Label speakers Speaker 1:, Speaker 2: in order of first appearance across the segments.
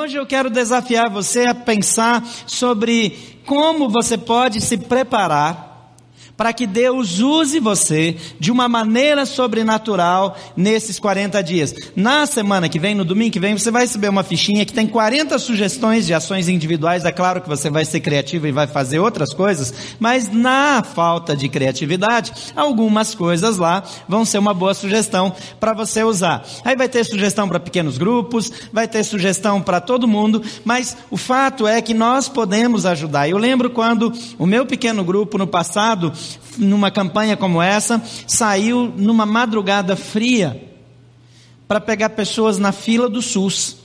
Speaker 1: Hoje eu quero desafiar você a pensar sobre como você pode se preparar para que Deus use você de uma maneira sobrenatural nesses 40 dias. Na semana que vem, no domingo que vem, você vai receber uma fichinha que tem 40 sugestões de ações individuais. É claro que você vai ser criativo e vai fazer outras coisas, mas na falta de criatividade, algumas coisas lá vão ser uma boa sugestão para você usar. Aí vai ter sugestão para pequenos grupos, vai ter sugestão para todo mundo, mas o fato é que nós podemos ajudar. Eu lembro quando o meu pequeno grupo no passado numa campanha como essa, saiu numa madrugada fria para pegar pessoas na fila do SUS.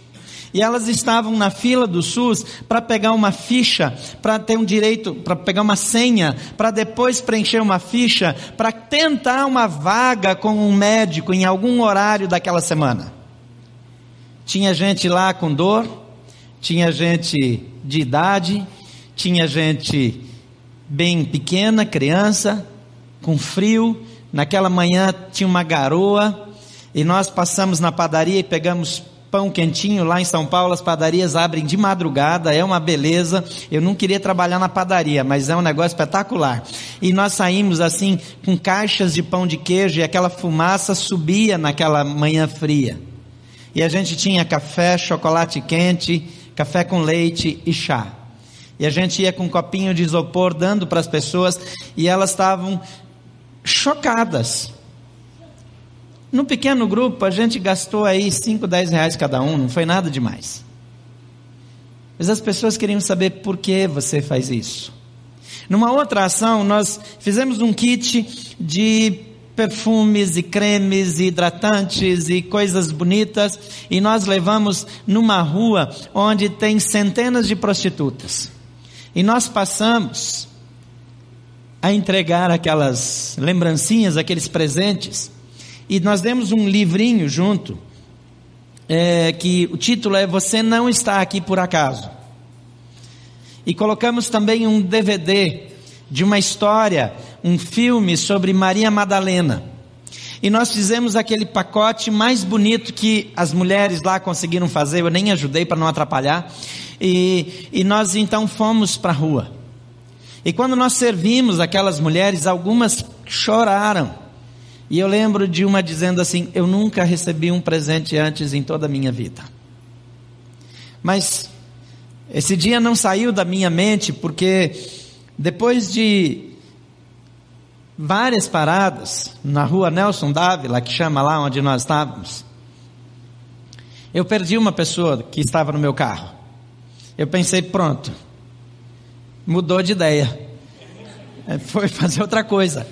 Speaker 1: E elas estavam na fila do SUS para pegar uma ficha, para ter um direito, para pegar uma senha, para depois preencher uma ficha, para tentar uma vaga com um médico em algum horário daquela semana. Tinha gente lá com dor, tinha gente de idade, tinha gente bem pequena, criança, com frio. Naquela manhã tinha uma garoa e nós passamos na padaria e pegamos pão quentinho lá em São Paulo. As padarias abrem de madrugada, é uma beleza. Eu não queria trabalhar na padaria, mas é um negócio espetacular. E nós saímos assim com caixas de pão de queijo e aquela fumaça subia naquela manhã fria. E a gente tinha café, chocolate quente, café com leite e chá. E a gente ia com um copinho de isopor dando para as pessoas e elas estavam chocadas. No pequeno grupo, a gente gastou aí 5, 10 reais cada um, não foi nada demais. Mas as pessoas queriam saber por que você faz isso. Numa outra ação, nós fizemos um kit de perfumes e cremes e hidratantes e coisas bonitas e nós levamos numa rua onde tem centenas de prostitutas. E nós passamos a entregar aquelas lembrancinhas, aqueles presentes. E nós demos um livrinho junto, é, que o título é Você Não Está Aqui Por Acaso. E colocamos também um DVD de uma história, um filme sobre Maria Madalena. E nós fizemos aquele pacote mais bonito que as mulheres lá conseguiram fazer, eu nem ajudei para não atrapalhar. E, e nós então fomos para a rua. E quando nós servimos aquelas mulheres, algumas choraram. E eu lembro de uma dizendo assim: Eu nunca recebi um presente antes em toda a minha vida. Mas esse dia não saiu da minha mente, porque depois de várias paradas na rua Nelson Dávila, que chama lá onde nós estávamos, eu perdi uma pessoa que estava no meu carro. Eu pensei, pronto, mudou de ideia. É, foi fazer outra coisa.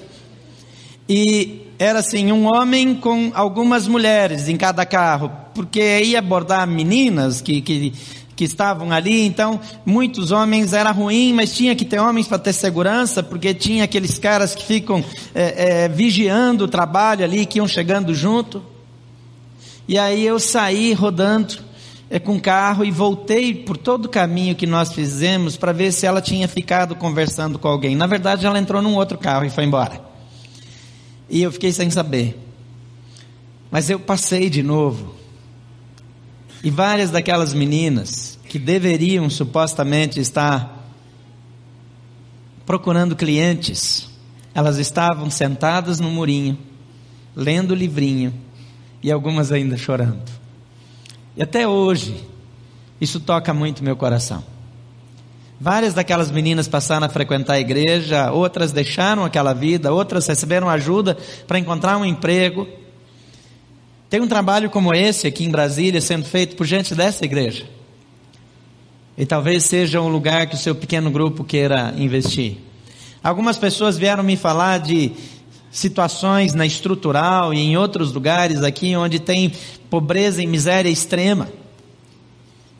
Speaker 1: E era assim, um homem com algumas mulheres em cada carro, porque ia abordar meninas que, que, que estavam ali, então muitos homens era ruim, mas tinha que ter homens para ter segurança, porque tinha aqueles caras que ficam é, é, vigiando o trabalho ali, que iam chegando junto. E aí eu saí rodando é, com carro e voltei por todo o caminho que nós fizemos para ver se ela tinha ficado conversando com alguém. Na verdade, ela entrou num outro carro e foi embora. E eu fiquei sem saber. Mas eu passei de novo. E várias daquelas meninas que deveriam supostamente estar procurando clientes, elas estavam sentadas no murinho, lendo o livrinho e algumas ainda chorando. E até hoje, isso toca muito meu coração. Várias daquelas meninas passaram a frequentar a igreja, outras deixaram aquela vida, outras receberam ajuda para encontrar um emprego. Tem um trabalho como esse aqui em Brasília sendo feito por gente dessa igreja. E talvez seja um lugar que o seu pequeno grupo queira investir. Algumas pessoas vieram me falar de situações na estrutural e em outros lugares aqui onde tem pobreza e miséria extrema.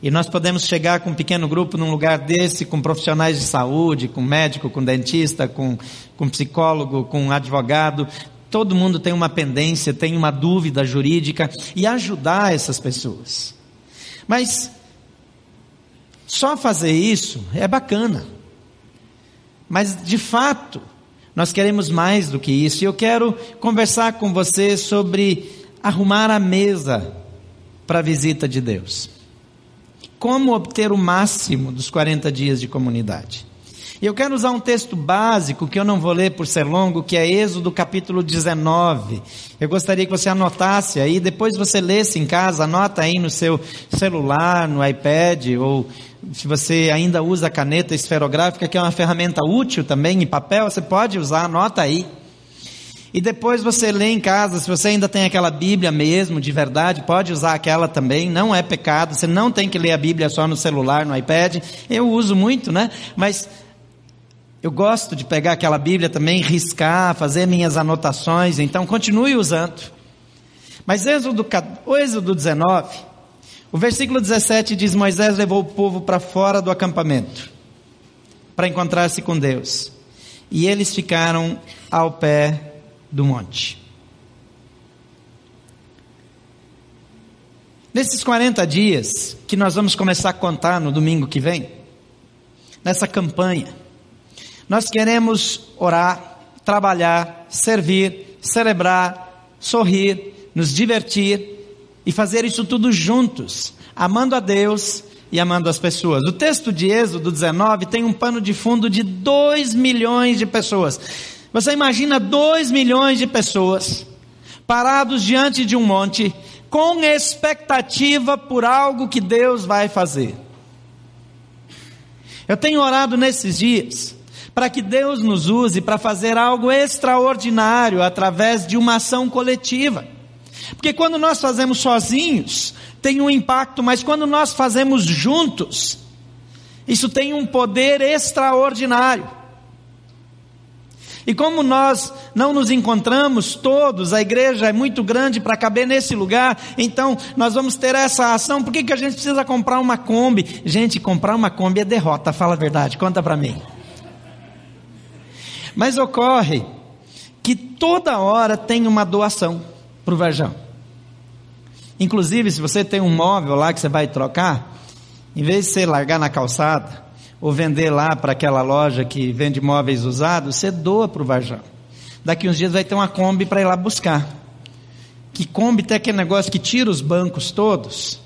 Speaker 1: E nós podemos chegar com um pequeno grupo num lugar desse, com profissionais de saúde, com médico, com dentista, com, com psicólogo, com advogado. Todo mundo tem uma pendência, tem uma dúvida jurídica e ajudar essas pessoas. Mas só fazer isso é bacana. Mas de fato, nós queremos mais do que isso. E eu quero conversar com você sobre arrumar a mesa para a visita de Deus. como obter o máximo dos 40 dias de comunidade. E eu quero usar um texto básico que eu não vou ler por ser longo, que é Êxodo capítulo 19. Eu gostaria que você anotasse aí, depois você lesse em casa, anota aí no seu celular, no iPad, ou se você ainda usa caneta esferográfica, que é uma ferramenta útil também em papel, você pode usar, anota aí. E depois você lê em casa, se você ainda tem aquela Bíblia mesmo, de verdade, pode usar aquela também, não é pecado, você não tem que ler a Bíblia só no celular, no iPad. Eu uso muito, né? Mas eu gosto de pegar aquela Bíblia também, riscar, fazer minhas anotações, então continue usando. Mas Êxodo, Êxodo 19, o versículo 17 diz: Moisés levou o povo para fora do acampamento, para encontrar-se com Deus. E eles ficaram ao pé do monte. Nesses 40 dias, que nós vamos começar a contar no domingo que vem, nessa campanha, nós queremos orar, trabalhar, servir, celebrar, sorrir, nos divertir e fazer isso tudo juntos, amando a Deus e amando as pessoas. O texto de Êxodo 19 tem um pano de fundo de 2 milhões de pessoas. Você imagina 2 milhões de pessoas parados diante de um monte com expectativa por algo que Deus vai fazer. Eu tenho orado nesses dias para que Deus nos use para fazer algo extraordinário através de uma ação coletiva. Porque quando nós fazemos sozinhos, tem um impacto, mas quando nós fazemos juntos, isso tem um poder extraordinário. E como nós não nos encontramos todos, a igreja é muito grande para caber nesse lugar, então nós vamos ter essa ação. Por que, que a gente precisa comprar uma Kombi? Gente, comprar uma Kombi é derrota, fala a verdade, conta para mim. Mas ocorre que toda hora tem uma doação para o Varjão. Inclusive, se você tem um móvel lá que você vai trocar, em vez de você largar na calçada, ou vender lá para aquela loja que vende móveis usados, você doa para o Varjão. Daqui uns dias vai ter uma Kombi para ir lá buscar. Que Kombi tem aquele negócio que tira os bancos todos,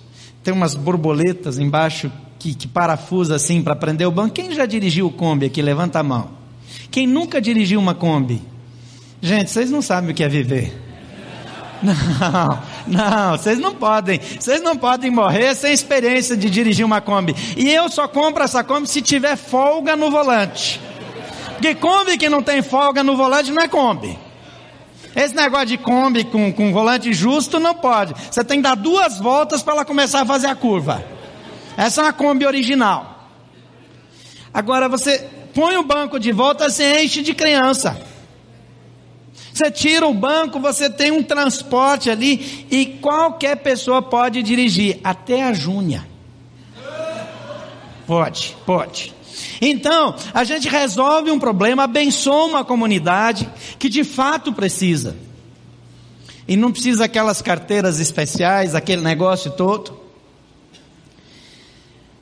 Speaker 1: tem umas borboletas embaixo que, que parafusa assim para prender o banco. Quem já dirigiu o Kombi aqui? Levanta a mão. Quem nunca dirigiu uma Kombi? Gente, vocês não sabem o que é viver. Não, não, vocês não podem. Vocês não podem morrer sem experiência de dirigir uma Kombi. E eu só compro essa Kombi se tiver folga no volante. Porque Kombi que não tem folga no volante não é Kombi. Esse negócio de Kombi com, com volante justo não pode. Você tem que dar duas voltas para ela começar a fazer a curva. Essa é uma Kombi original. Agora você põe o banco de volta, você enche de criança. Você tira o banco, você tem um transporte ali e qualquer pessoa pode dirigir, até a Júnia. Pode, pode. Então, a gente resolve um problema, abençoa uma comunidade que de fato precisa. E não precisa aquelas carteiras especiais, aquele negócio todo.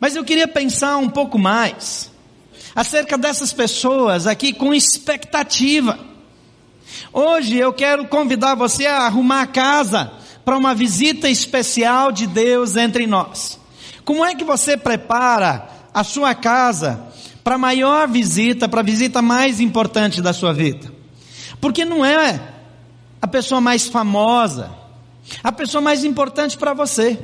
Speaker 1: Mas eu queria pensar um pouco mais acerca dessas pessoas aqui com expectativa. Hoje eu quero convidar você a arrumar a casa para uma visita especial de Deus entre nós. Como é que você prepara a sua casa para a maior visita, para a visita mais importante da sua vida? Porque não é a pessoa mais famosa, a pessoa mais importante para você.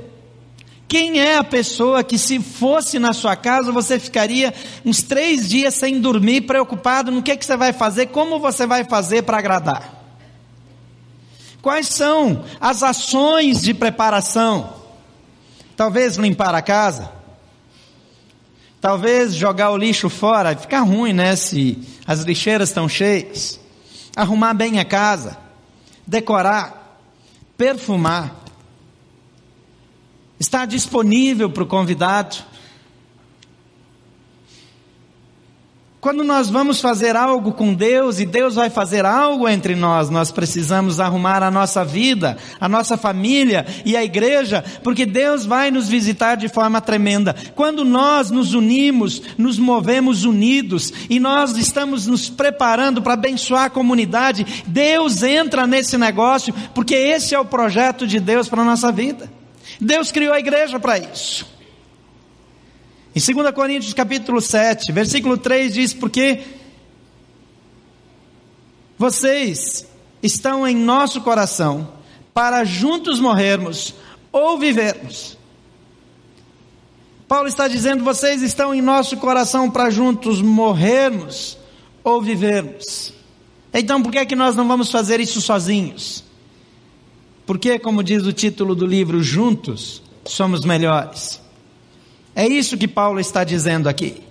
Speaker 1: Quem é a pessoa que, se fosse na sua casa, você ficaria uns três dias sem dormir, preocupado no que, que você vai fazer, como você vai fazer para agradar? Quais são as ações de preparação? Talvez limpar a casa, talvez jogar o lixo fora, fica ruim, né? Se as lixeiras estão cheias. Arrumar bem a casa, decorar, perfumar está disponível para o convidado. Quando nós vamos fazer algo com Deus e Deus vai fazer algo entre nós, nós precisamos arrumar a nossa vida, a nossa família e a igreja, porque Deus vai nos visitar de forma tremenda. Quando nós nos unimos, nos movemos unidos e nós estamos nos preparando para abençoar a comunidade, Deus entra nesse negócio, porque esse é o projeto de Deus para a nossa vida. Deus criou a igreja para isso. Em 2 Coríntios capítulo 7, versículo 3 diz: Porque vocês estão em nosso coração para juntos morrermos ou vivermos. Paulo está dizendo: vocês estão em nosso coração para juntos morrermos ou vivermos. Então, por que é que nós não vamos fazer isso sozinhos? Porque, como diz o título do livro, juntos somos melhores. É isso que Paulo está dizendo aqui.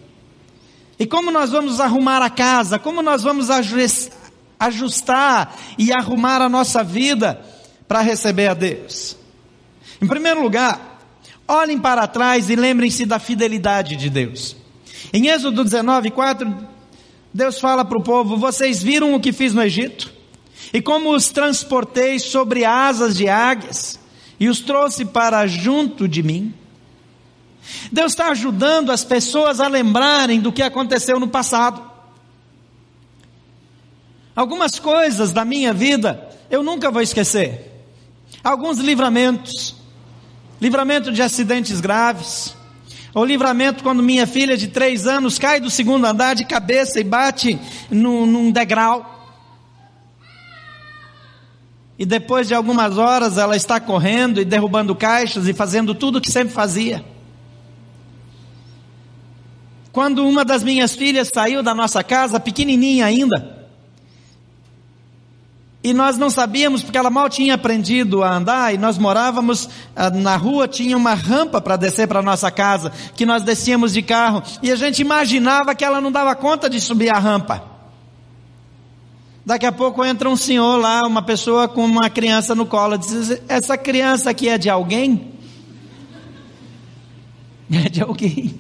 Speaker 1: E como nós vamos arrumar a casa, como nós vamos ajustar e arrumar a nossa vida para receber a Deus? Em primeiro lugar, olhem para trás e lembrem-se da fidelidade de Deus. Em Êxodo 19, 4, Deus fala para o povo: Vocês viram o que fiz no Egito? E como os transportei sobre asas de águias e os trouxe para junto de mim? Deus está ajudando as pessoas a lembrarem do que aconteceu no passado. Algumas coisas da minha vida eu nunca vou esquecer. Alguns livramentos, livramento de acidentes graves, ou livramento quando minha filha de três anos cai do segundo andar de cabeça e bate num, num degrau. E depois de algumas horas ela está correndo e derrubando caixas e fazendo tudo o que sempre fazia. Quando uma das minhas filhas saiu da nossa casa, pequenininha ainda, e nós não sabíamos porque ela mal tinha aprendido a andar e nós morávamos ah, na rua, tinha uma rampa para descer para nossa casa, que nós descíamos de carro e a gente imaginava que ela não dava conta de subir a rampa. Daqui a pouco entra um senhor lá, uma pessoa com uma criança no colo, diz: "Essa criança aqui é de alguém?" É de alguém.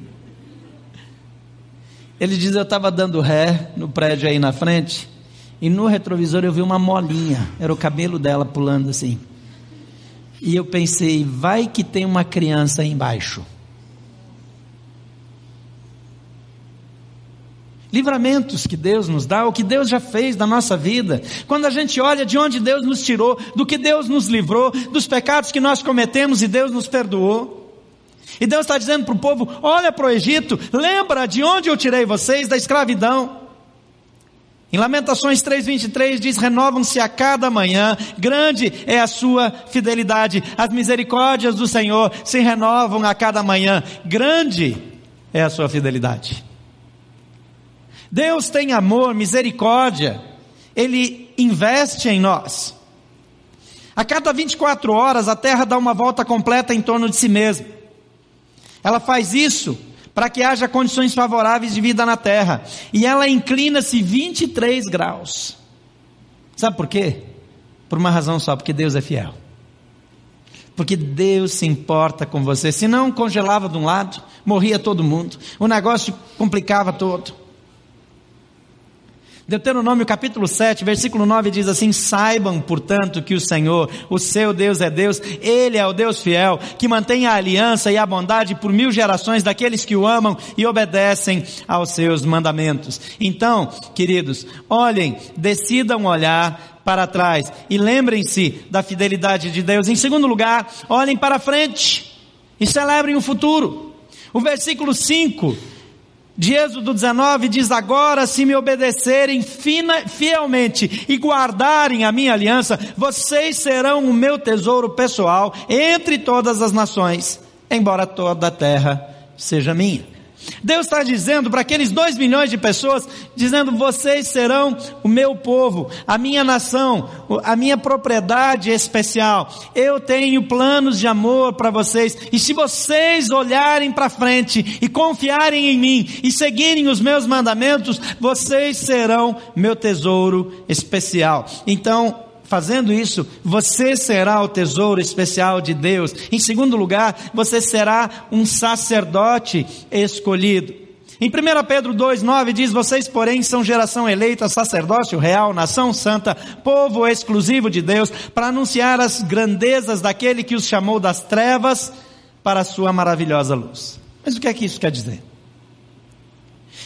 Speaker 1: Ele diz: Eu estava dando ré no prédio aí na frente, e no retrovisor eu vi uma molinha, era o cabelo dela pulando assim. E eu pensei: vai que tem uma criança aí embaixo. Livramentos que Deus nos dá, o que Deus já fez na nossa vida. Quando a gente olha de onde Deus nos tirou, do que Deus nos livrou, dos pecados que nós cometemos e Deus nos perdoou. E Deus está dizendo para o povo: olha para o Egito, lembra de onde eu tirei vocês da escravidão. Em Lamentações 3,23 diz: renovam-se a cada manhã, grande é a sua fidelidade, as misericórdias do Senhor se renovam a cada manhã, grande é a sua fidelidade. Deus tem amor, misericórdia, Ele investe em nós. A cada 24 horas a terra dá uma volta completa em torno de si mesma. Ela faz isso para que haja condições favoráveis de vida na terra. E ela inclina-se 23 graus. Sabe por quê? Por uma razão só, porque Deus é fiel. Porque Deus se importa com você. Se não, congelava de um lado, morria todo mundo. O negócio complicava todo. Deuteronômio capítulo 7, versículo 9 diz assim: Saibam, portanto, que o Senhor, o seu Deus é Deus, Ele é o Deus fiel, que mantém a aliança e a bondade por mil gerações daqueles que o amam e obedecem aos seus mandamentos. Então, queridos, olhem, decidam olhar para trás e lembrem-se da fidelidade de Deus. Em segundo lugar, olhem para frente e celebrem o futuro. O versículo 5 de Êxodo 19 diz: Agora, se me obedecerem fina, fielmente e guardarem a minha aliança, vocês serão o meu tesouro pessoal entre todas as nações, embora toda a terra seja minha. Deus está dizendo para aqueles dois milhões de pessoas, dizendo: vocês serão o meu povo, a minha nação, a minha propriedade especial. Eu tenho planos de amor para vocês, e se vocês olharem para frente e confiarem em mim e seguirem os meus mandamentos, vocês serão meu tesouro especial. Então, fazendo isso, você será o tesouro especial de Deus. Em segundo lugar, você será um sacerdote escolhido. Em 1 Pedro 2,9 diz: Vocês, porém, são geração eleita, sacerdócio real, nação santa, povo exclusivo de Deus, para anunciar as grandezas daquele que os chamou das trevas para a sua maravilhosa luz. Mas o que é que isso quer dizer?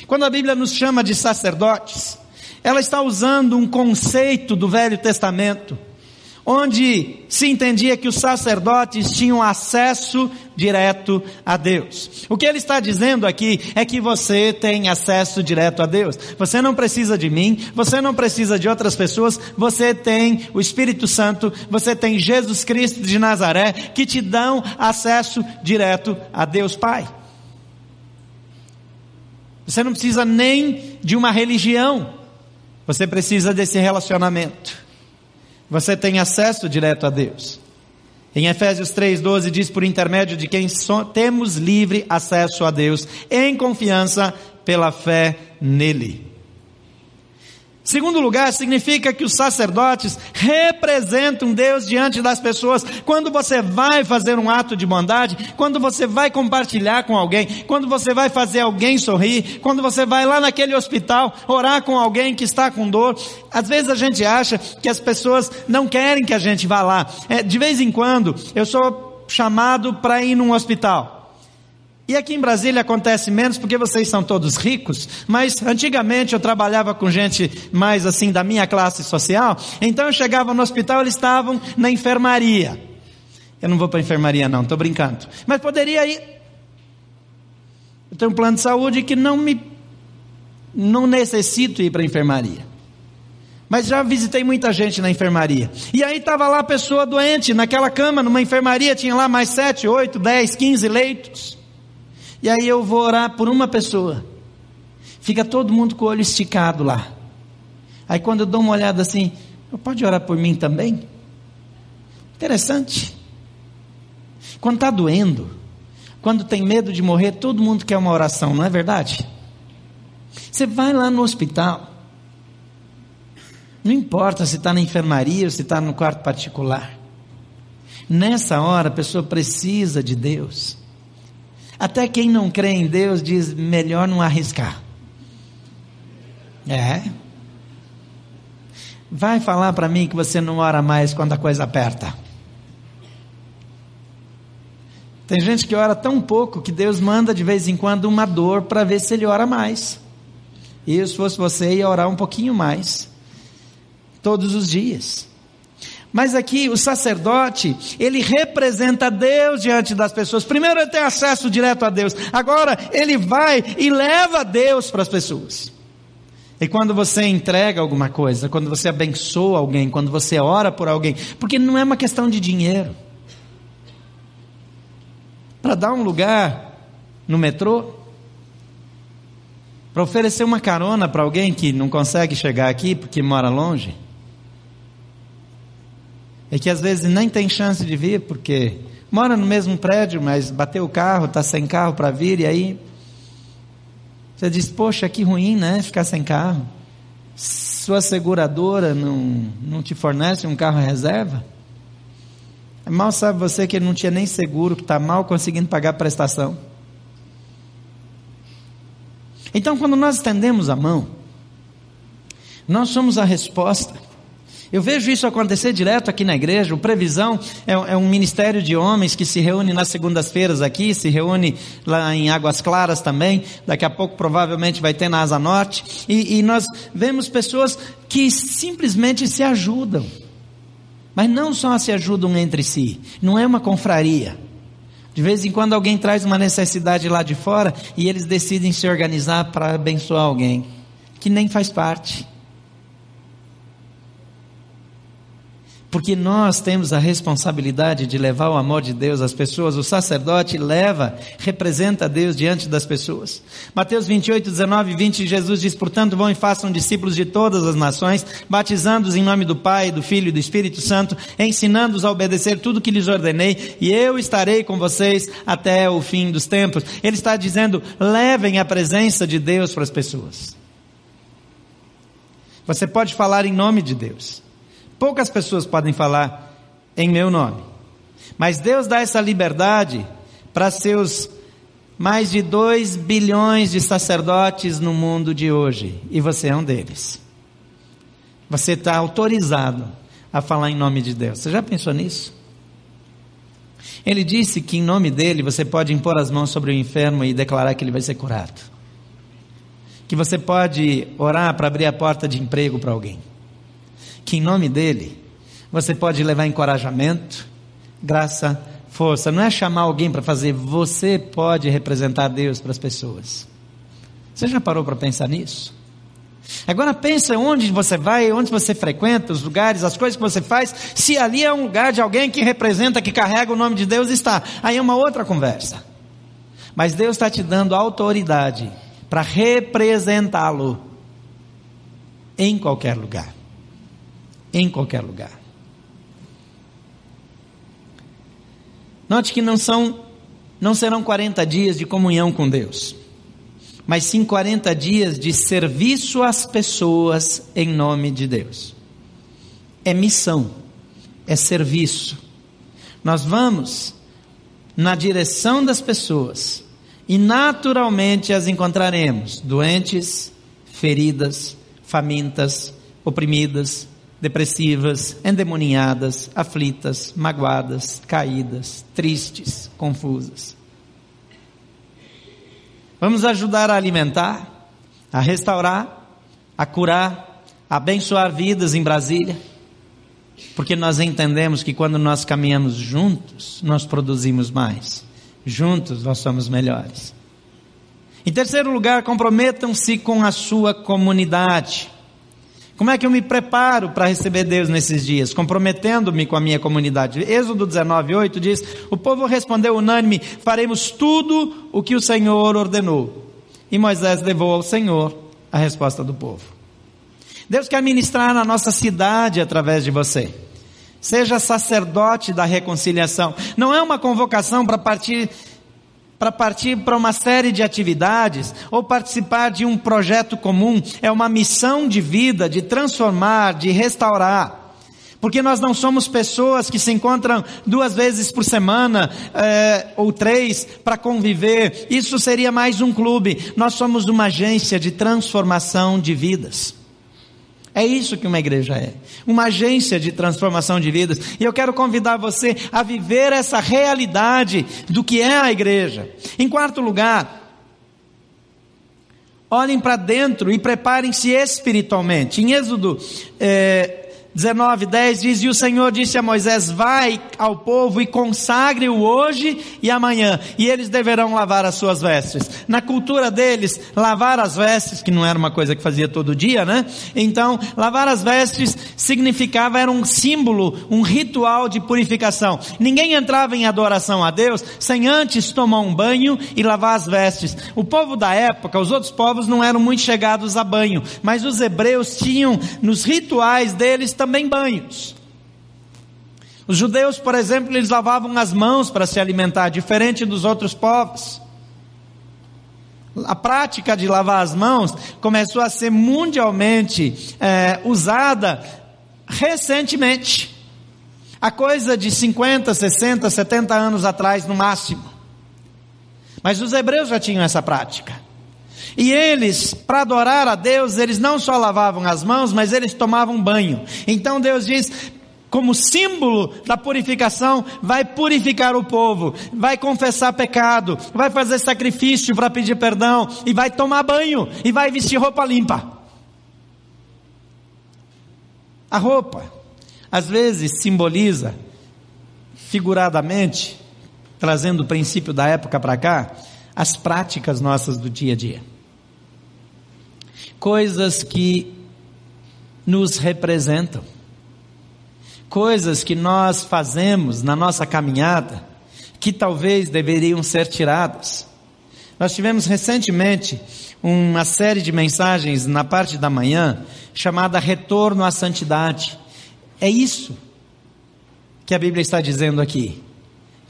Speaker 1: Quando a Bíblia nos chama de sacerdotes, ela está usando um conceito do Velho Testamento, onde se entendia que os sacerdotes tinham acesso direto a Deus. O que ele está dizendo aqui é que você tem acesso direto a Deus. Você não precisa de mim, você não precisa de outras pessoas, você tem o Espírito Santo, você tem Jesus Cristo de Nazaré que te dão acesso direto a Deus Pai. Você não precisa nem de uma religião, você precisa desse relacionamento. Você tem acesso direto a Deus. Em Efésios 3,12 diz: por intermédio de quem temos livre acesso a Deus, em confiança pela fé nele. Segundo lugar, significa que os sacerdotes representam Deus diante das pessoas. Quando você vai fazer um ato de bondade, quando você vai compartilhar com alguém, quando você vai fazer alguém sorrir, quando você vai lá naquele hospital orar com alguém que está com dor, às vezes a gente acha que as pessoas não querem que a gente vá lá. É, de vez em quando, eu sou chamado para ir num hospital. E aqui em Brasília acontece menos porque vocês são todos ricos, mas antigamente eu trabalhava com gente mais assim da minha classe social, então eu chegava no hospital, eles estavam na enfermaria. Eu não vou para a enfermaria não, estou brincando. Mas poderia ir. Eu tenho um plano de saúde que não me não necessito ir para a enfermaria. Mas já visitei muita gente na enfermaria. E aí estava lá a pessoa doente, naquela cama, numa enfermaria, tinha lá mais sete, oito, dez, quinze leitos. E aí eu vou orar por uma pessoa. Fica todo mundo com o olho esticado lá. Aí quando eu dou uma olhada assim, pode orar por mim também? Interessante. Quando está doendo, quando tem medo de morrer, todo mundo quer uma oração, não é verdade? Você vai lá no hospital. Não importa se está na enfermaria ou se está no quarto particular. Nessa hora a pessoa precisa de Deus. Até quem não crê em Deus diz: melhor não arriscar. É. Vai falar para mim que você não ora mais quando a coisa aperta. Tem gente que ora tão pouco que Deus manda de vez em quando uma dor para ver se ele ora mais. E se fosse você, ia orar um pouquinho mais. Todos os dias. Mas aqui o sacerdote, ele representa Deus diante das pessoas. Primeiro ele tem acesso direto a Deus. Agora ele vai e leva Deus para as pessoas. E quando você entrega alguma coisa, quando você abençoa alguém, quando você ora por alguém, porque não é uma questão de dinheiro. Para dar um lugar no metrô, para oferecer uma carona para alguém que não consegue chegar aqui porque mora longe é que às vezes nem tem chance de vir porque mora no mesmo prédio, mas bateu o carro, está sem carro para vir, e aí você diz: Poxa, que ruim, né? Ficar sem carro. Sua seguradora não, não te fornece um carro reserva? Mal sabe você que ele não tinha nem seguro, que está mal conseguindo pagar a prestação. Então, quando nós estendemos a mão, nós somos a resposta eu vejo isso acontecer direto aqui na igreja. O Previsão é, é um ministério de homens que se reúne nas segundas-feiras aqui, se reúne lá em Águas Claras também. Daqui a pouco provavelmente vai ter na Asa Norte. E, e nós vemos pessoas que simplesmente se ajudam. Mas não só se ajudam entre si. Não é uma confraria. De vez em quando alguém traz uma necessidade lá de fora e eles decidem se organizar para abençoar alguém que nem faz parte. Porque nós temos a responsabilidade de levar o amor de Deus às pessoas. O sacerdote leva, representa Deus diante das pessoas. Mateus 28, 19 e 20, Jesus diz: Portanto, vão e façam discípulos de todas as nações, batizando-os em nome do Pai, do Filho e do Espírito Santo, ensinando-os a obedecer tudo que lhes ordenei, e eu estarei com vocês até o fim dos tempos. Ele está dizendo: levem a presença de Deus para as pessoas. Você pode falar em nome de Deus. Poucas pessoas podem falar em meu nome. Mas Deus dá essa liberdade para seus mais de 2 bilhões de sacerdotes no mundo de hoje. E você é um deles. Você está autorizado a falar em nome de Deus. Você já pensou nisso? Ele disse que em nome dele você pode impor as mãos sobre o enfermo e declarar que ele vai ser curado. Que você pode orar para abrir a porta de emprego para alguém que em nome dele Você pode levar encorajamento, graça, força. Não é chamar alguém para fazer, você pode representar Deus para as pessoas. Você já parou para pensar nisso? Agora pensa onde você vai, onde você frequenta, os lugares, as coisas que você faz, se ali é um lugar de alguém que representa, que carrega o nome de Deus, está. Aí é uma outra conversa. Mas Deus está te dando autoridade para representá-lo em qualquer lugar. Em qualquer lugar. Note que não são, não serão 40 dias de comunhão com Deus mas sim 40 dias de serviço às pessoas em nome de Deus. É missão, é serviço. Nós vamos na direção das pessoas e naturalmente as encontraremos doentes, feridas, famintas, oprimidas, depressivas, endemoninhadas, aflitas, magoadas, caídas, tristes, confusas. Vamos ajudar a alimentar, a restaurar, a curar, a abençoar vidas em Brasília. Porque nós entendemos que quando nós caminhamos juntos, nós produzimos mais. Juntos nós somos melhores. Em terceiro lugar, comprometam-se com a sua comunidade. Como é que eu me preparo para receber Deus nesses dias? Comprometendo-me com a minha comunidade. Êxodo 19, 8 diz: O povo respondeu unânime: Faremos tudo o que o Senhor ordenou. E Moisés levou ao Senhor a resposta do povo. Deus quer ministrar na nossa cidade através de você. Seja sacerdote da reconciliação. Não é uma convocação para partir para partir para uma série de atividades ou participar de um projeto comum, é uma missão de vida, de transformar, de restaurar. Porque nós não somos pessoas que se encontram duas vezes por semana é, ou três para conviver. Isso seria mais um clube. Nós somos uma agência de transformação de vidas. É isso que uma igreja é. Uma agência de transformação de vidas. E eu quero convidar você a viver essa realidade do que é a igreja. Em quarto lugar, olhem para dentro e preparem-se espiritualmente. Em Êxodo é, 19, 10 diz: E o Senhor disse a Moisés: Vai ao povo e consagre-o hoje e amanhã, e eles deverão lavar as suas vestes. Na cultura deles, lavar as vestes, que não era uma coisa que fazia todo dia, né? Então, lavar as vestes significava, era um símbolo, um ritual de purificação. Ninguém entrava em adoração a Deus sem antes tomar um banho e lavar as vestes. O povo da época, os outros povos não eram muito chegados a banho, mas os hebreus tinham nos rituais deles também também banhos. Os judeus, por exemplo, eles lavavam as mãos para se alimentar, diferente dos outros povos. A prática de lavar as mãos começou a ser mundialmente é, usada recentemente. A coisa de 50, 60, 70 anos atrás, no máximo. Mas os hebreus já tinham essa prática. E eles, para adorar a Deus, eles não só lavavam as mãos, mas eles tomavam banho. Então Deus diz: como símbolo da purificação, vai purificar o povo, vai confessar pecado, vai fazer sacrifício para pedir perdão, e vai tomar banho, e vai vestir roupa limpa. A roupa, às vezes, simboliza, figuradamente, trazendo o princípio da época para cá, as práticas nossas do dia a dia coisas que nos representam, coisas que nós fazemos na nossa caminhada que talvez deveriam ser tiradas. Nós tivemos recentemente uma série de mensagens na parte da manhã chamada Retorno à Santidade. É isso que a Bíblia está dizendo aqui.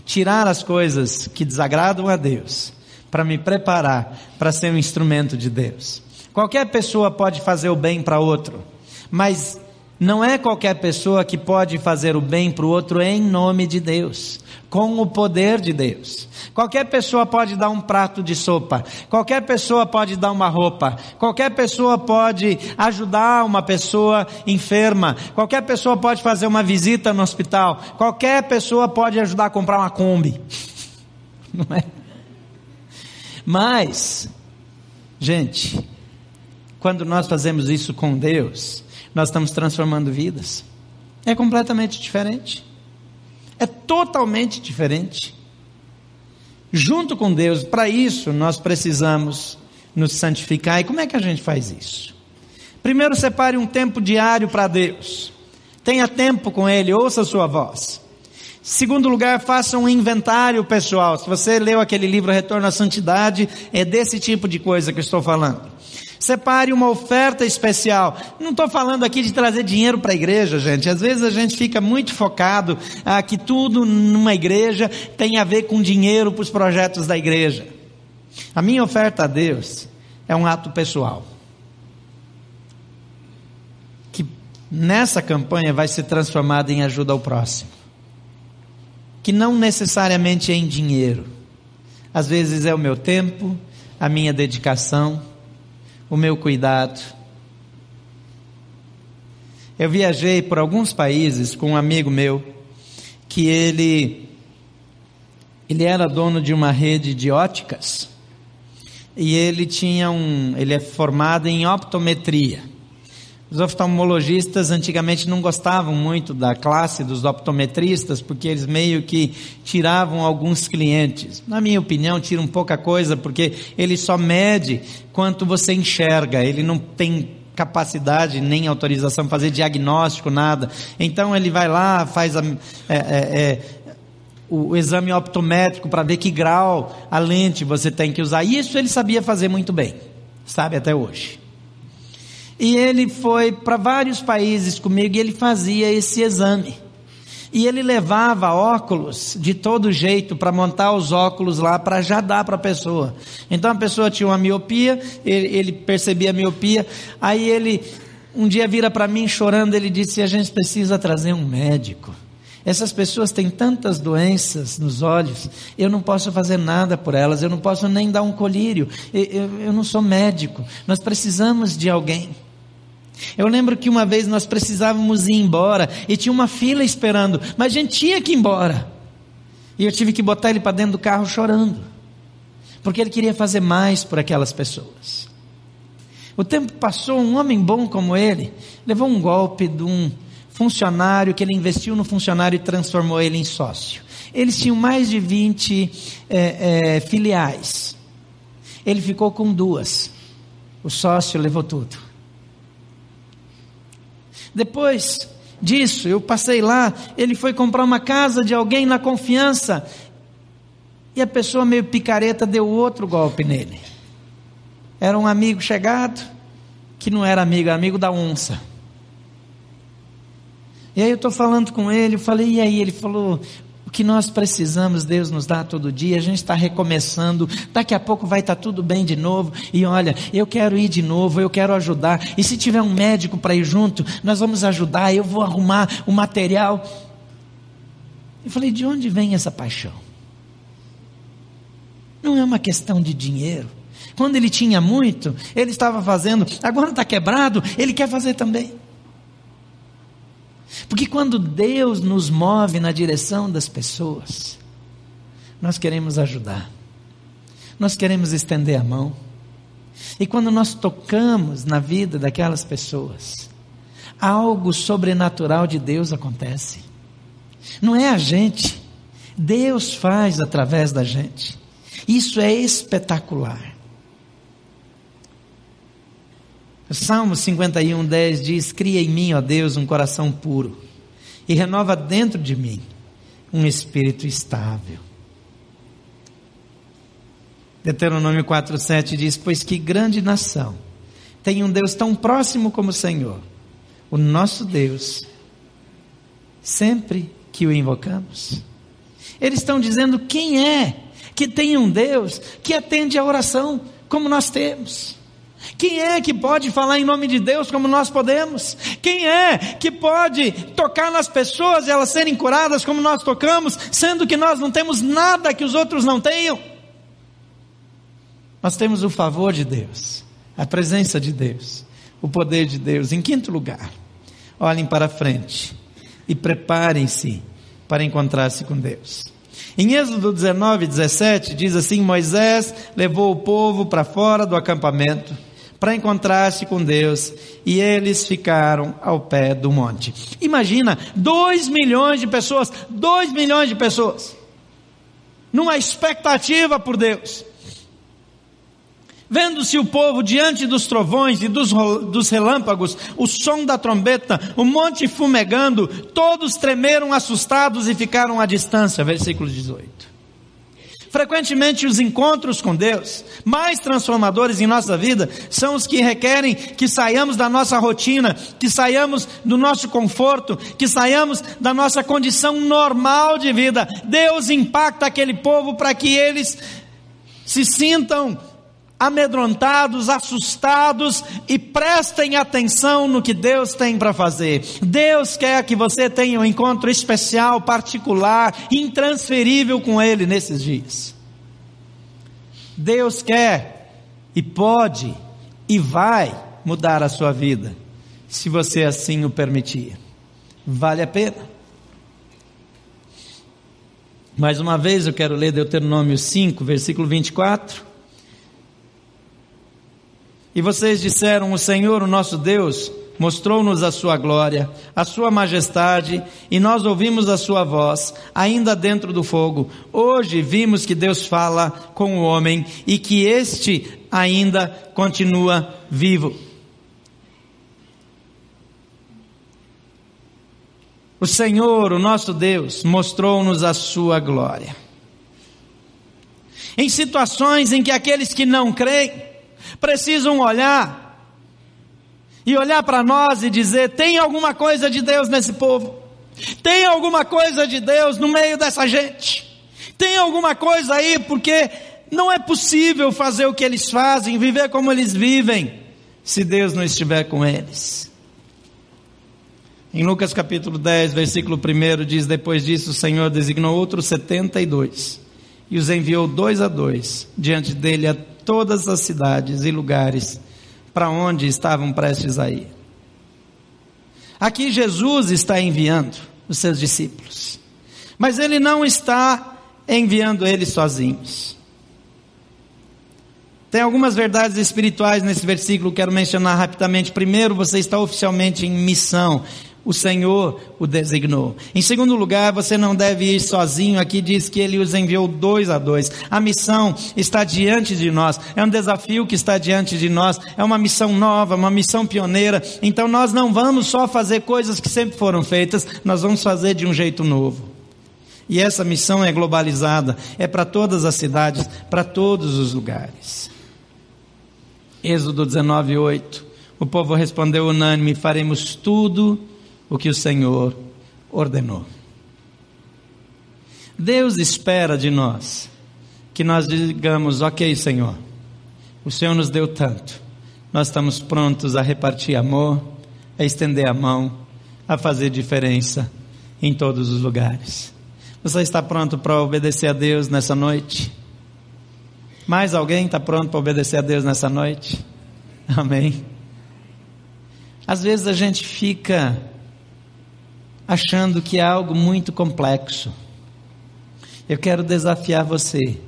Speaker 1: Tirar as coisas que desagradam a Deus para me preparar para ser um instrumento de Deus. Qualquer pessoa pode fazer o bem para outro, mas não é qualquer pessoa que pode fazer o bem para o outro em nome de Deus, com o poder de Deus. Qualquer pessoa pode dar um prato de sopa, qualquer pessoa pode dar uma roupa, qualquer pessoa pode ajudar uma pessoa enferma, qualquer pessoa pode fazer uma visita no hospital, qualquer pessoa pode ajudar a comprar uma Kombi. Não é? Mas, gente, quando nós fazemos isso com Deus, nós estamos transformando vidas. É completamente diferente. É totalmente diferente. Junto com Deus, para isso nós precisamos nos santificar. E como é que a gente faz isso? Primeiro, separe um tempo diário para Deus. Tenha tempo com Ele, ouça a sua voz. Segundo lugar, faça um inventário pessoal. Se você leu aquele livro Retorno à Santidade, é desse tipo de coisa que eu estou falando. Separe uma oferta especial. Não estou falando aqui de trazer dinheiro para a igreja, gente. Às vezes a gente fica muito focado ah, que tudo numa igreja tem a ver com dinheiro para os projetos da igreja. A minha oferta a Deus é um ato pessoal. Que nessa campanha vai ser transformado em ajuda ao próximo. Que não necessariamente é em dinheiro. Às vezes é o meu tempo, a minha dedicação, o meu cuidado. Eu viajei por alguns países com um amigo meu que ele ele era dono de uma rede de óticas e ele tinha um, ele é formado em optometria. Os oftalmologistas antigamente não gostavam muito da classe dos optometristas, porque eles meio que tiravam alguns clientes. Na minha opinião, tiram pouca coisa, porque ele só mede quanto você enxerga, ele não tem capacidade nem autorização para fazer diagnóstico, nada. Então ele vai lá, faz a, é, é, é, o, exame optométrico para ver que grau a lente você tem que usar. Isso ele sabia fazer muito bem, sabe até hoje. E ele foi para vários países comigo e ele fazia esse exame. E ele levava óculos de todo jeito para montar os óculos lá para já dar para a pessoa. Então a pessoa tinha uma miopia, ele, ele percebia a miopia, aí ele um dia vira para mim chorando, ele disse: "A gente precisa trazer um médico". Essas pessoas têm tantas doenças nos olhos, eu não posso fazer nada por elas, eu não posso nem dar um colírio, eu, eu, eu não sou médico, nós precisamos de alguém. Eu lembro que uma vez nós precisávamos ir embora e tinha uma fila esperando, mas a gente tinha que ir embora. E eu tive que botar ele para dentro do carro chorando, porque ele queria fazer mais por aquelas pessoas. O tempo passou, um homem bom como ele levou um golpe de um funcionário que ele investiu no funcionário e transformou ele em sócio. Eles tinham mais de 20 é, é, filiais. Ele ficou com duas. O sócio levou tudo. Depois disso, eu passei lá, ele foi comprar uma casa de alguém na confiança. E a pessoa meio picareta deu outro golpe nele. Era um amigo chegado, que não era amigo, era amigo da onça. E aí eu estou falando com ele, eu falei, e aí? Ele falou, que nós precisamos, Deus nos dá todo dia, a gente está recomeçando, daqui a pouco vai estar tá tudo bem de novo, e olha, eu quero ir de novo, eu quero ajudar, e se tiver um médico para ir junto, nós vamos ajudar, eu vou arrumar o material. Eu falei, de onde vem essa paixão? Não é uma questão de dinheiro. Quando ele tinha muito, ele estava fazendo, agora está quebrado, ele quer fazer também. Porque quando Deus nos move na direção das pessoas, nós queremos ajudar, nós queremos estender a mão. E quando nós tocamos na vida daquelas pessoas, algo sobrenatural de Deus acontece. Não é a gente, Deus faz através da gente. Isso é espetacular. O Salmo 51, 10 diz: Cria em mim, ó Deus, um coração puro e renova dentro de mim um espírito estável. Deuteronômio 4,7 diz: Pois que grande nação tem um Deus tão próximo como o Senhor, o nosso Deus, sempre que o invocamos. Eles estão dizendo quem é que tem um Deus que atende a oração como nós temos. Quem é que pode falar em nome de Deus como nós podemos? Quem é que pode tocar nas pessoas e elas serem curadas como nós tocamos, sendo que nós não temos nada que os outros não tenham? Nós temos o favor de Deus, a presença de Deus, o poder de Deus. Em quinto lugar, olhem para frente e preparem-se para encontrar-se com Deus. Em Êxodo 19, 17, diz assim: Moisés levou o povo para fora do acampamento para encontrar-se com Deus e eles ficaram ao pé do monte. Imagina, dois milhões de pessoas, dois milhões de pessoas, numa expectativa por Deus. Vendo-se o povo diante dos trovões e dos, dos relâmpagos, o som da trombeta, o monte fumegando, todos tremeram assustados e ficaram à distância. Versículo 18. Frequentemente os encontros com Deus, mais transformadores em nossa vida, são os que requerem que saiamos da nossa rotina, que saiamos do nosso conforto, que saiamos da nossa condição normal de vida. Deus impacta aquele povo para que eles se sintam amedrontados, assustados e prestem atenção no que Deus tem para fazer. Deus quer que você tenha um encontro especial, particular, intransferível com Ele nesses dias. Deus quer e pode e vai mudar a sua vida, se você assim o permitir. Vale a pena. Mais uma vez eu quero ler Deuteronômio 5, versículo 24. E vocês disseram: O Senhor, o nosso Deus, mostrou-nos a sua glória, a sua majestade, e nós ouvimos a sua voz, ainda dentro do fogo. Hoje vimos que Deus fala com o homem e que este ainda continua vivo. O Senhor, o nosso Deus, mostrou-nos a sua glória. Em situações em que aqueles que não creem, precisam olhar e olhar para nós e dizer: tem alguma coisa de Deus nesse povo, tem alguma coisa de Deus no meio dessa gente, tem alguma coisa aí, porque não é possível fazer o que eles fazem, viver como eles vivem, se Deus não estiver com eles. Em Lucas capítulo 10, versículo 1 diz: Depois disso, o Senhor designou outros setenta e dois e os enviou dois a dois diante dele a todas as cidades e lugares para onde estavam prestes a ir. Aqui Jesus está enviando os seus discípulos, mas ele não está enviando eles sozinhos. Tem algumas verdades espirituais nesse versículo, quero mencionar rapidamente. Primeiro, você está oficialmente em missão o Senhor o designou. Em segundo lugar, você não deve ir sozinho. Aqui diz que ele os enviou dois a dois. A missão está diante de nós. É um desafio que está diante de nós. É uma missão nova, uma missão pioneira. Então nós não vamos só fazer coisas que sempre foram feitas, nós vamos fazer de um jeito novo. E essa missão é globalizada, é para todas as cidades, para todos os lugares. Êxodo 19, 8. O povo respondeu unânime: faremos tudo o que o Senhor ordenou. Deus espera de nós que nós digamos: Ok, Senhor, o Senhor nos deu tanto, nós estamos prontos a repartir amor, a estender a mão, a fazer diferença em todos os lugares. Você está pronto para obedecer a Deus nessa noite? Mais alguém está pronto para obedecer a Deus nessa noite? Amém. Às vezes a gente fica achando que é algo muito complexo. Eu quero desafiar você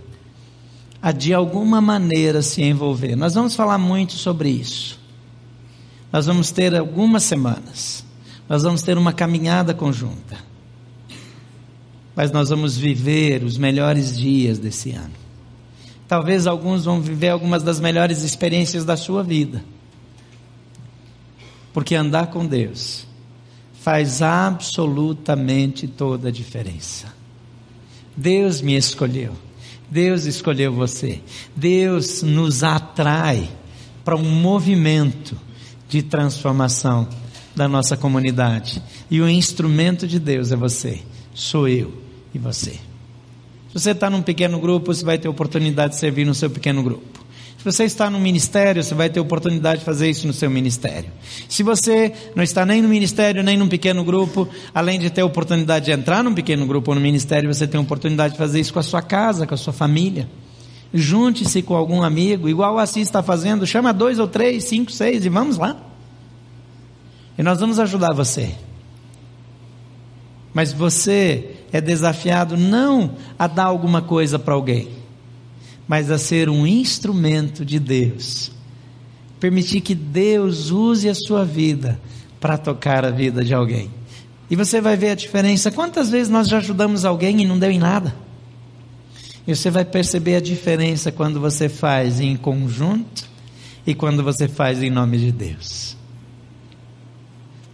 Speaker 1: a de alguma maneira se envolver. Nós vamos falar muito sobre isso. Nós vamos ter algumas semanas. Nós vamos ter uma caminhada conjunta. Mas nós vamos viver os melhores dias desse ano. Talvez alguns vão viver algumas das melhores experiências da sua vida. Porque andar com Deus faz absolutamente toda a diferença. Deus me escolheu. Deus escolheu você. Deus nos atrai para um movimento de transformação da nossa comunidade. E o instrumento de Deus é você, sou eu e você. Se você está num pequeno grupo, você vai ter oportunidade de servir no seu pequeno grupo. Se você está no ministério, você vai ter oportunidade de fazer isso no seu ministério. Se você não está nem no ministério, nem num pequeno grupo, além de ter oportunidade de entrar num pequeno grupo ou no ministério, você tem oportunidade de fazer isso com a sua casa, com a sua família. Junte-se com algum amigo, igual o Assis está fazendo, chama dois ou três, cinco, seis e vamos lá. E nós vamos ajudar você. Mas você é desafiado não a dar alguma coisa para alguém mas a ser um instrumento de Deus Permitir que Deus use a sua vida para tocar a vida de alguém. E você vai ver a diferença. Quantas vezes nós já ajudamos alguém e não deu em nada? E você vai perceber a diferença quando você faz em conjunto e quando você faz em nome de Deus.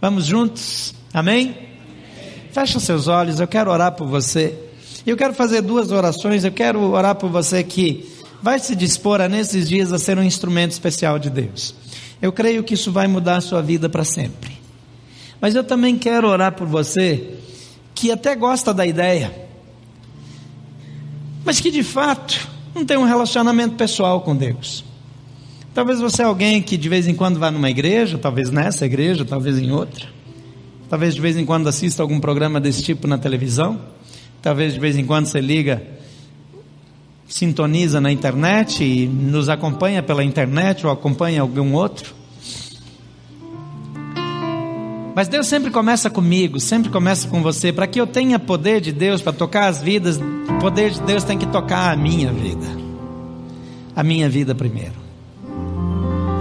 Speaker 1: Vamos juntos? Amém? Amém? Fecha seus olhos, eu quero orar por você. Eu quero fazer duas orações. Eu quero orar por você que vai se dispor a nesses dias a ser um instrumento especial de Deus. Eu creio que isso vai mudar a sua vida para sempre. Mas eu também quero orar por você que até gosta da ideia mas que de fato não tem um relacionamento pessoal com Deus. Talvez você é alguém que de vez em quando vá numa igreja, talvez nessa igreja, talvez em outra. Talvez de vez em quando assista algum programa desse tipo na televisão. Talvez de vez em quando você liga, sintoniza na internet e nos acompanha pela internet ou acompanha algum outro. Mas Deus sempre começa comigo, sempre começa com você. Para que eu tenha poder de Deus para tocar as vidas, o poder de Deus tem que tocar a minha vida. A minha vida primeiro.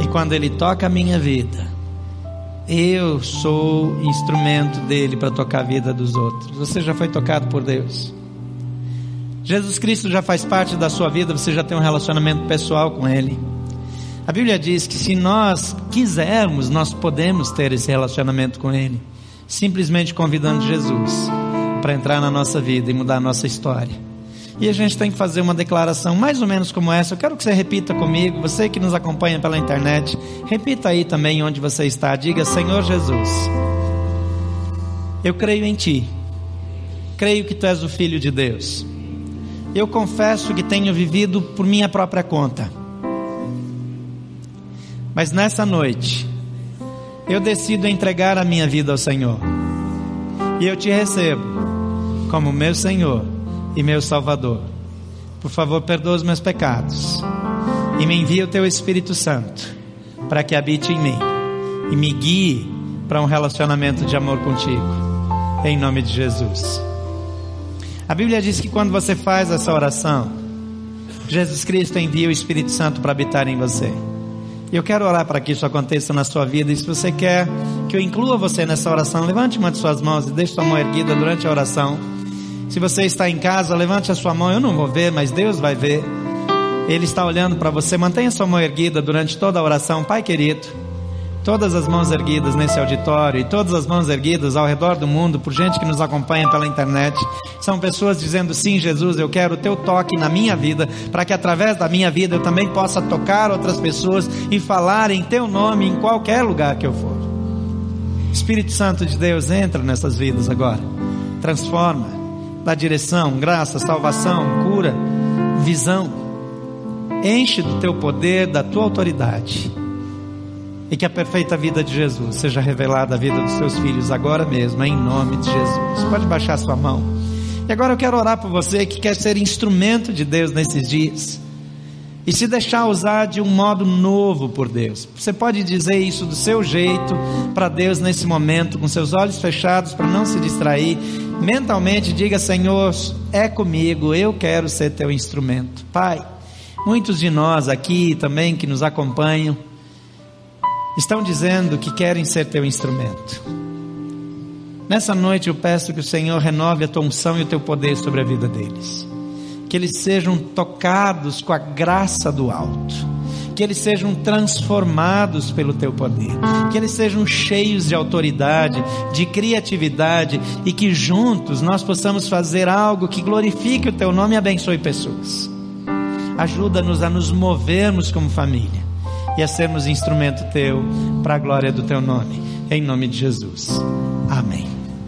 Speaker 1: E quando Ele toca a minha vida, eu sou instrumento dele para tocar a vida dos outros. Você já foi tocado por Deus. Jesus Cristo já faz parte da sua vida, você já tem um relacionamento pessoal com Ele. A Bíblia diz que se nós quisermos, nós podemos ter esse relacionamento com Ele, simplesmente convidando Jesus para entrar na nossa vida e mudar a nossa história. E a gente tem que fazer uma declaração mais ou menos como essa. Eu quero que você repita comigo, você que nos acompanha pela internet, repita aí também onde você está. Diga: Senhor Jesus, eu creio em Ti, creio que Tu és o Filho de Deus. Eu confesso que tenho vivido por minha própria conta mas nessa noite, eu decido entregar a minha vida ao Senhor. E eu te recebo como meu Senhor e meu Salvador. Por favor, perdoa os meus pecados. E me envia o teu Espírito Santo para que habite em mim e me guie para um relacionamento de amor contigo. Em nome de Jesus. A Bíblia diz que quando você faz essa oração, Jesus Cristo envia o Espírito Santo para habitar em você. Eu quero orar para que isso aconteça na sua vida. E se você quer que eu inclua você nessa oração, levante uma de suas mãos e deixe sua mão erguida durante a oração. Se você está em casa, levante a sua mão. Eu não vou ver, mas Deus vai ver. Ele está olhando para você. Mantenha sua mão erguida durante toda a oração, Pai querido todas as mãos erguidas nesse auditório e todas as mãos erguidas ao redor do mundo por gente que nos acompanha pela internet. São pessoas dizendo: Sim, Jesus, eu quero o teu toque na minha vida, para que através da minha vida eu também possa tocar outras pessoas e falar em teu nome em qualquer lugar que eu for. Espírito Santo de Deus, entra nessas vidas agora, transforma, dá direção, graça, salvação, cura, visão. Enche do teu poder, da tua autoridade e que a perfeita vida de Jesus seja revelada à vida dos seus filhos agora mesmo, em nome de Jesus. Pode baixar sua mão. E agora eu quero orar por você que quer ser instrumento de Deus nesses dias e se deixar usar de um modo novo por Deus. Você pode dizer isso do seu jeito para Deus nesse momento, com seus olhos fechados para não se distrair. Mentalmente diga: Senhor, é comigo, eu quero ser teu instrumento. Pai, muitos de nós aqui também que nos acompanham, estão dizendo que querem ser teu instrumento. Nessa noite eu peço que o Senhor renove a tua unção e o teu poder sobre a vida deles. Que eles sejam tocados com a graça do alto. Que eles sejam transformados pelo teu poder. Que eles sejam cheios de autoridade, de criatividade e que juntos nós possamos fazer algo que glorifique o teu nome e abençoe pessoas. Ajuda-nos a nos movermos como família e a sermos instrumento teu para a glória do teu nome. Em nome de Jesus. Amém.